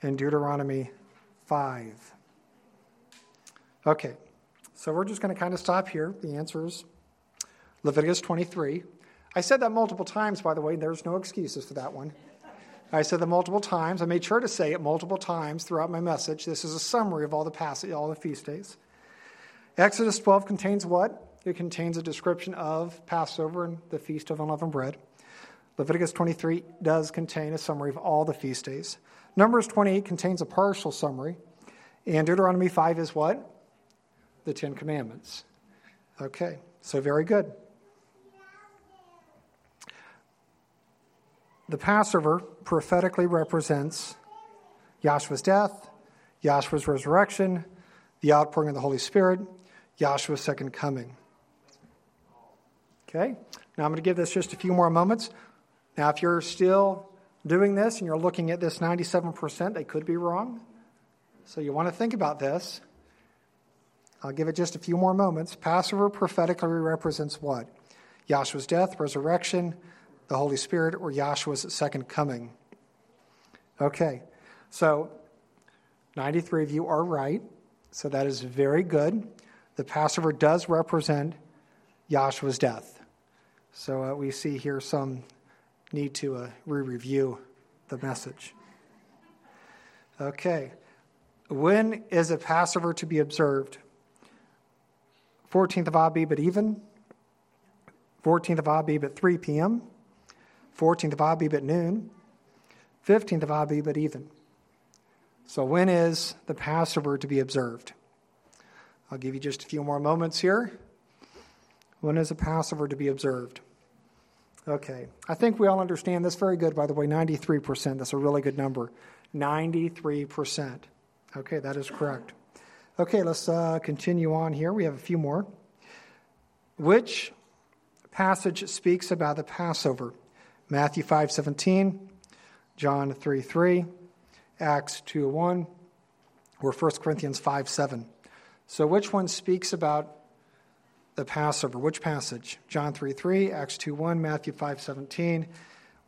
and Deuteronomy 5. Okay, so we're just going to kind of stop here. The answer is Leviticus 23. I said that multiple times, by the way. There's no excuses for that one. I said that multiple times. I made sure to say it multiple times throughout my message. This is a summary of all the passage, all the feast days. Exodus 12 contains what? It contains a description of Passover and the Feast of Unleavened Bread. Leviticus 23 does contain a summary of all the feast days. Numbers 28 contains a partial summary. And Deuteronomy 5 is what? The Ten Commandments. Okay, so very good. The Passover prophetically represents Yahshua's death, Yahshua's resurrection, the outpouring of the Holy Spirit, Yahshua's second coming. Okay? Now I'm going to give this just a few more moments. Now, if you're still doing this and you're looking at this 97%, they could be wrong. So you want to think about this. I'll give it just a few more moments. Passover prophetically represents what? Yahshua's death, resurrection, the Holy Spirit, or Yahshua's second coming. Okay, so 93 of you are right. So that is very good. The Passover does represent Yahshua's death. So uh, we see here some need to uh, re review the message. Okay. When is a Passover to be observed? 14th of Abib at even, 14th of Abib at 3 p.m., 14th of Abib at noon, 15th of Abib at even. So, when is the Passover to be observed? I'll give you just a few more moments here. When is the Passover to be observed? Okay, I think we all understand this very good, by the way 93%. That's a really good number. 93%. Okay, that is correct. Okay, let's uh, continue on here. We have a few more. Which passage speaks about the Passover? Matthew 5 17, John 3 3, Acts 2 1, or 1 Corinthians 5 7. So, which one speaks about the Passover? Which passage? John 3 3, Acts 2 1, Matthew 5:17,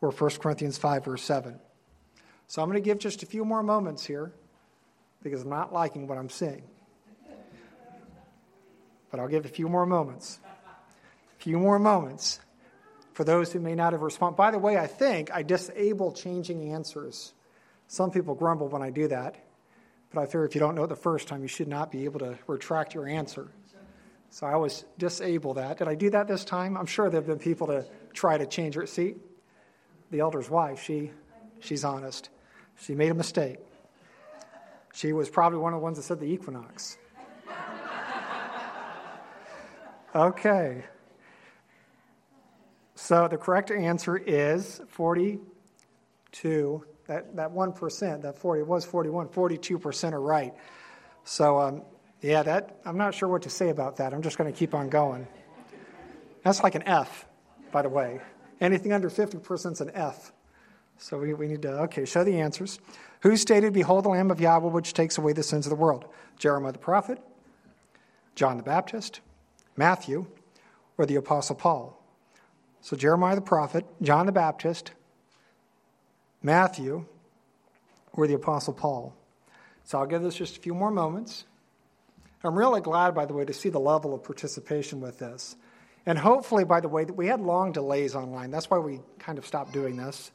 or 1 Corinthians 5 verse 7. So, I'm going to give just a few more moments here because I'm not liking what I'm seeing but I'll give a few more moments. A few more moments for those who may not have responded. By the way, I think I disable changing answers. Some people grumble when I do that, but I fear if you don't know it the first time, you should not be able to retract your answer. So I always disable that. Did I do that this time? I'm sure there have been people to try to change her seat. The elder's wife, she, she's honest. She made a mistake. She was probably one of the ones that said the equinox. Okay. So the correct answer is 42. That, that 1%, that 40 was 41, 42% are right. So, um, yeah, that, I'm not sure what to say about that. I'm just going to keep on going. That's like an F, by the way. Anything under 50% is an F. So we, we need to, okay, show the answers. Who stated, Behold the Lamb of Yahweh, which takes away the sins of the world? Jeremiah the prophet, John the Baptist, Matthew, or the Apostle Paul. So Jeremiah the prophet, John the Baptist, Matthew, or the Apostle Paul. So I'll give this just a few more moments. I'm really glad, by the way, to see the level of participation with this. And hopefully, by the way, that we had long delays online. That's why we kind of stopped doing this.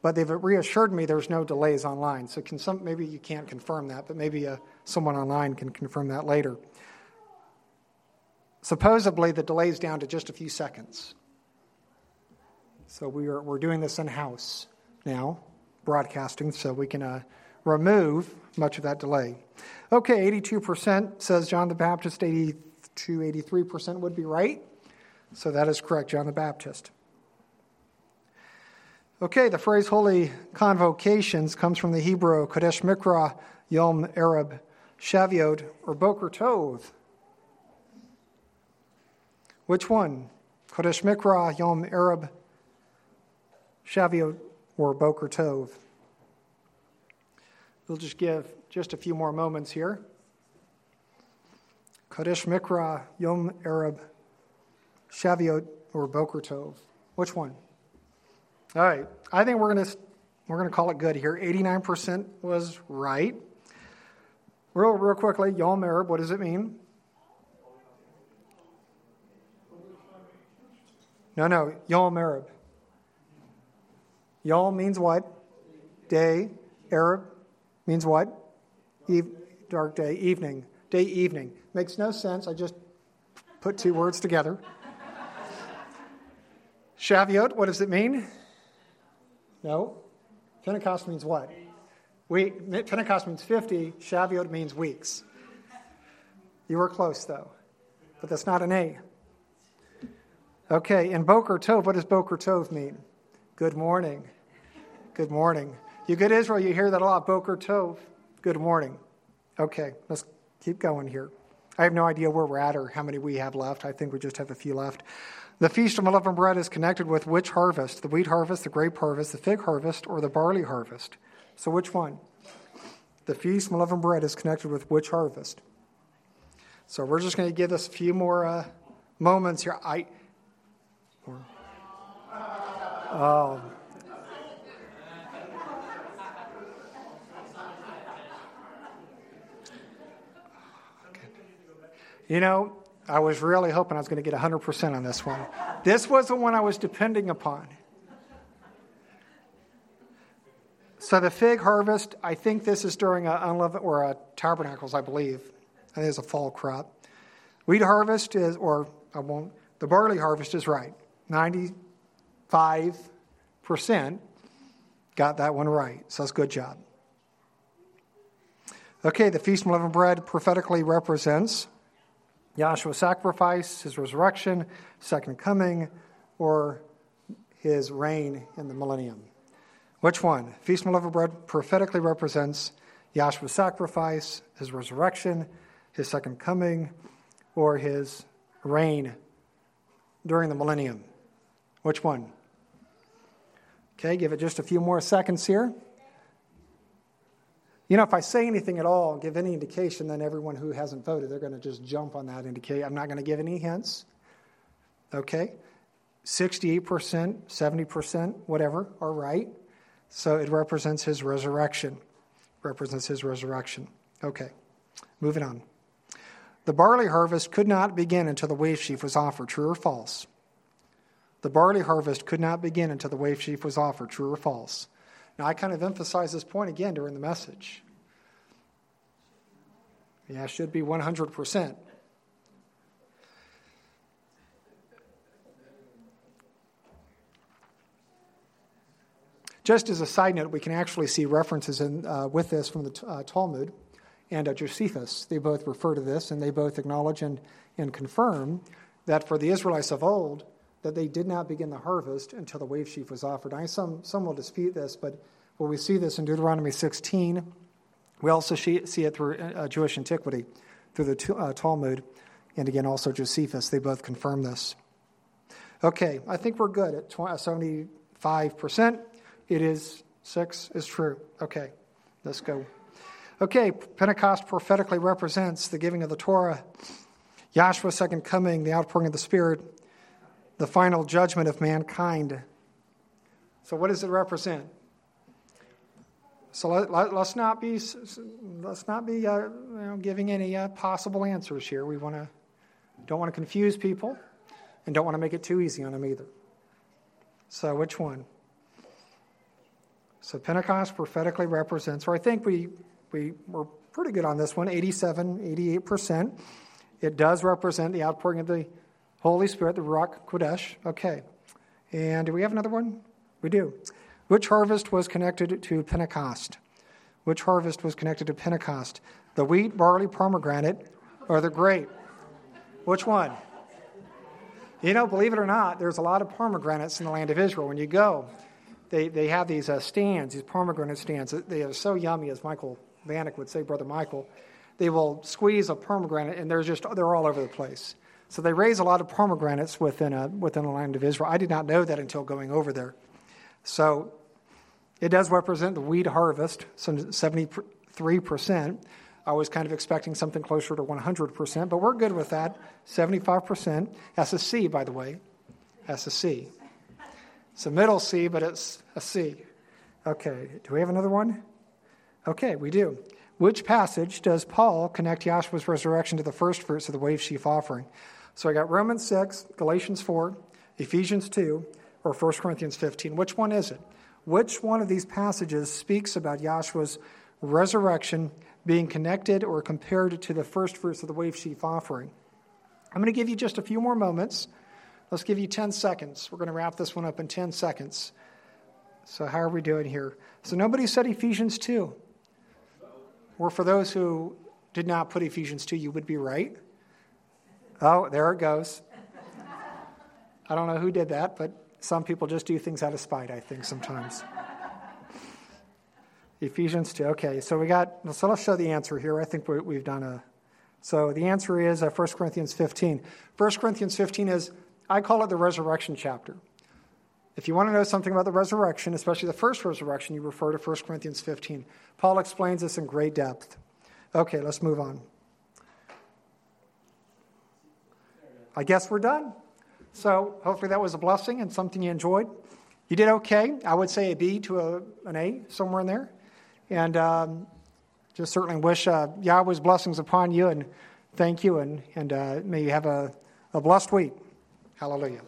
But they've reassured me there's no delays online. So can some, maybe you can't confirm that, but maybe uh, someone online can confirm that later. Supposedly, the delay is down to just a few seconds. So we are, we're doing this in house now, broadcasting, so we can uh, remove much of that delay. Okay, 82% says John the Baptist, 82, 83% would be right. So that is correct, John the Baptist. Okay, the phrase holy convocations comes from the Hebrew Kodesh Mikra, Yom Arab, Shavuot, or Boker Tov. Which one? Kodesh Mikra, Yom Arab, Shavuot, or Boker Tov? We'll just give just a few more moments here. Kodesh Mikra, Yom Arab, Shavuot, or Boker Tov? Which one? All right, I think we're going to we're going to call it good here. 89% was right. Real, real quickly, Yom Arab, what does it mean? No, no, Yom Arab. Yom means what? Day. Arab means what? Eve, dark day, evening. Day, evening. Makes no sense. I just put two words together. Shavuot, what does it mean? No. Pentecost means what? Week. Pentecost means 50. Shavuot means weeks. You were close, though. But that's not an A. Okay, in Boker Tov, what does Boker Tov mean? Good morning. Good morning. You good, Israel? You hear that a lot. Boker Tov. Good morning. Okay, let's keep going here. I have no idea where we're at or how many we have left. I think we just have a few left. The Feast of Unleavened Bread is connected with which harvest? The wheat harvest, the grape harvest, the fig harvest, or the barley harvest? So which one? The Feast of Unleavened Bread is connected with which harvest? So we're just going to give this a few more uh, moments here. I. Oh. You know, I was really hoping I was going to get 100% on this one. This was the one I was depending upon. So the fig harvest, I think this is during a unleavened or a tabernacles, I believe. I think it's a fall crop. Wheat harvest is, or I won't. The barley harvest is right. Ninety-five percent got that one right. So that's good job. Okay, the feast of unleavened bread prophetically represents Yahshua's sacrifice, his resurrection, second coming, or his reign in the millennium. Which one? Feast of unleavened bread prophetically represents Yahshua's sacrifice, his resurrection, his second coming, or his reign during the millennium. Which one? Okay, give it just a few more seconds here. You know, if I say anything at all, give any indication, then everyone who hasn't voted, they're going to just jump on that indicate. I'm not going to give any hints. Okay? 68%, 70%, whatever, are right. So it represents his resurrection. Represents his resurrection. Okay, moving on. The barley harvest could not begin until the wave sheaf was offered, true or false? The barley harvest could not begin until the wave sheaf was offered, true or false? Now, I kind of emphasize this point again during the message. Yeah, should be 100%. Just as a side note, we can actually see references in, uh, with this from the uh, Talmud and uh, Josephus. They both refer to this, and they both acknowledge and, and confirm that for the Israelites of old, that they did not begin the harvest until the wave sheaf was offered. I, some, some will dispute this, but where we see this in Deuteronomy 16, we also see it through uh, Jewish antiquity, through the uh, Talmud, and again also Josephus. They both confirm this. Okay, I think we're good at 75%. Uh, it is six is true. Okay, let's go. Okay, Pentecost prophetically represents the giving of the Torah, Yahshua's second coming, the outpouring of the Spirit, the final judgment of mankind. So, what does it represent? So let, us let, not be let's not be uh, you know, giving any uh, possible answers here. We want to don't want to confuse people, and don't want to make it too easy on them either. So, which one? So, Pentecost prophetically represents, or I think we we were pretty good on this one 87, 88%. It does represent the outpouring of the Holy Spirit, the Ruach Kodesh. Okay. And do we have another one? We do. Which harvest was connected to Pentecost? Which harvest was connected to Pentecost? The wheat, barley, pomegranate, or the grape? Which one? You know, believe it or not, there's a lot of pomegranates in the land of Israel. When you go, they, they have these uh, stands, these pomegranate stands. They are so yummy, as Michael Vanek would say, Brother Michael. They will squeeze a pomegranate, and they're just they're all over the place. So they raise a lot of pomegranates within, a, within the land of Israel. I did not know that until going over there. So it does represent the wheat harvest, some 73%. I was kind of expecting something closer to 100%, but we're good with that. 75%. That's a C, by the way. That's a C. It's a middle C, but it's a C. Okay, do we have another one? Okay, we do. Which passage does Paul connect Yahshua's resurrection to the first fruits of the wave sheaf offering? So I got Romans 6, Galatians 4, Ephesians 2, or 1 Corinthians 15. Which one is it? Which one of these passages speaks about Yahshua's resurrection being connected or compared to the first fruits of the wave sheaf offering? I'm going to give you just a few more moments. Let's give you 10 seconds. We're going to wrap this one up in 10 seconds. So, how are we doing here? So, nobody said Ephesians 2. Or for those who did not put Ephesians 2, you would be right. Oh, there it goes. I don't know who did that, but some people just do things out of spite, I think, sometimes. Ephesians 2. Okay, so we got, so let's show the answer here. I think we, have done a, so the answer is uh, 1 Corinthians 15. 1 Corinthians 15 is, I call it the resurrection chapter. If you want to know something about the resurrection, especially the first resurrection, you refer to 1 Corinthians 15. Paul explains this in great depth. Okay, let's move on. I guess we're done. So hopefully that was a blessing and something you enjoyed. You did okay. I would say a B to a, an A, somewhere in there. And um, just certainly wish uh, Yahweh's blessings upon you and thank you, and, and uh, may you have a, a blessed week. Hallelujah.